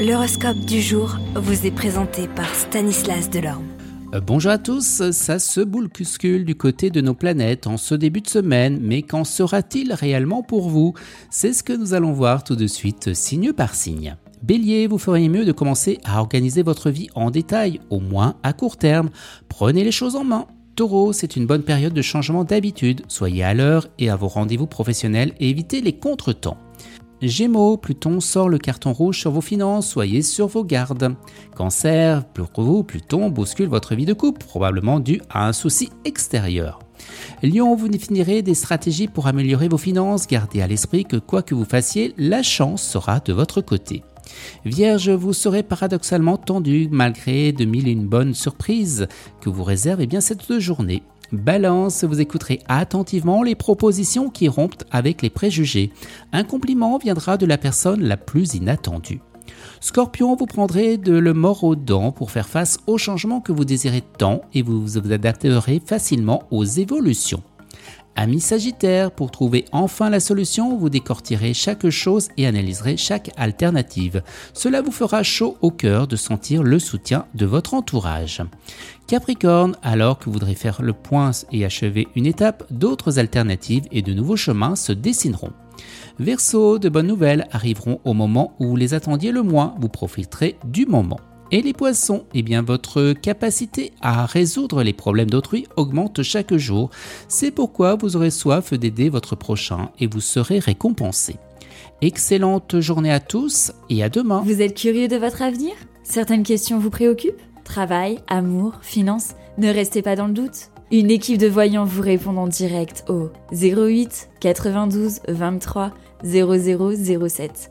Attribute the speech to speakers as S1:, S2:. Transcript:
S1: L'horoscope du jour vous est présenté par Stanislas Delorme.
S2: Euh, bonjour à tous, ça se boulcuscule du côté de nos planètes en ce début de semaine, mais qu'en sera-t-il réellement pour vous? C'est ce que nous allons voir tout de suite, signe par signe. Bélier, vous feriez mieux de commencer à organiser votre vie en détail, au moins à court terme. Prenez les choses en main. Taureau, c'est une bonne période de changement d'habitude. Soyez à l'heure et à vos rendez-vous professionnels et évitez les contretemps. Gémeaux, Pluton sort le carton rouge sur vos finances, soyez sur vos gardes. Cancer, pour vous, Pluton bouscule votre vie de couple, probablement dû à un souci extérieur. Lion, vous définirez des stratégies pour améliorer vos finances, gardez à l'esprit que quoi que vous fassiez, la chance sera de votre côté. Vierge, vous serez paradoxalement tendu malgré de mille et une bonnes surprises que vous réserve bien cette journée. Balance, vous écouterez attentivement les propositions qui rompent avec les préjugés. Un compliment viendra de la personne la plus inattendue. Scorpion, vous prendrez de le mort aux dents pour faire face aux changements que vous désirez tant et vous vous adapterez facilement aux évolutions. Ami Sagittaire, pour trouver enfin la solution, vous décortirez chaque chose et analyserez chaque alternative. Cela vous fera chaud au cœur de sentir le soutien de votre entourage. Capricorne, alors que vous voudrez faire le point et achever une étape, d'autres alternatives et de nouveaux chemins se dessineront. Verseau, de bonnes nouvelles arriveront au moment où vous les attendiez le moins, vous profiterez du moment. Et les poissons, eh bien votre capacité à résoudre les problèmes d'autrui augmente chaque jour. C'est pourquoi vous aurez soif d'aider votre prochain et vous serez récompensé. Excellente journée à tous et à demain.
S3: Vous êtes curieux de votre avenir? Certaines questions vous préoccupent? Travail, amour, finances? Ne restez pas dans le doute. Une équipe de voyants vous répond en direct au 08 92 23 0007.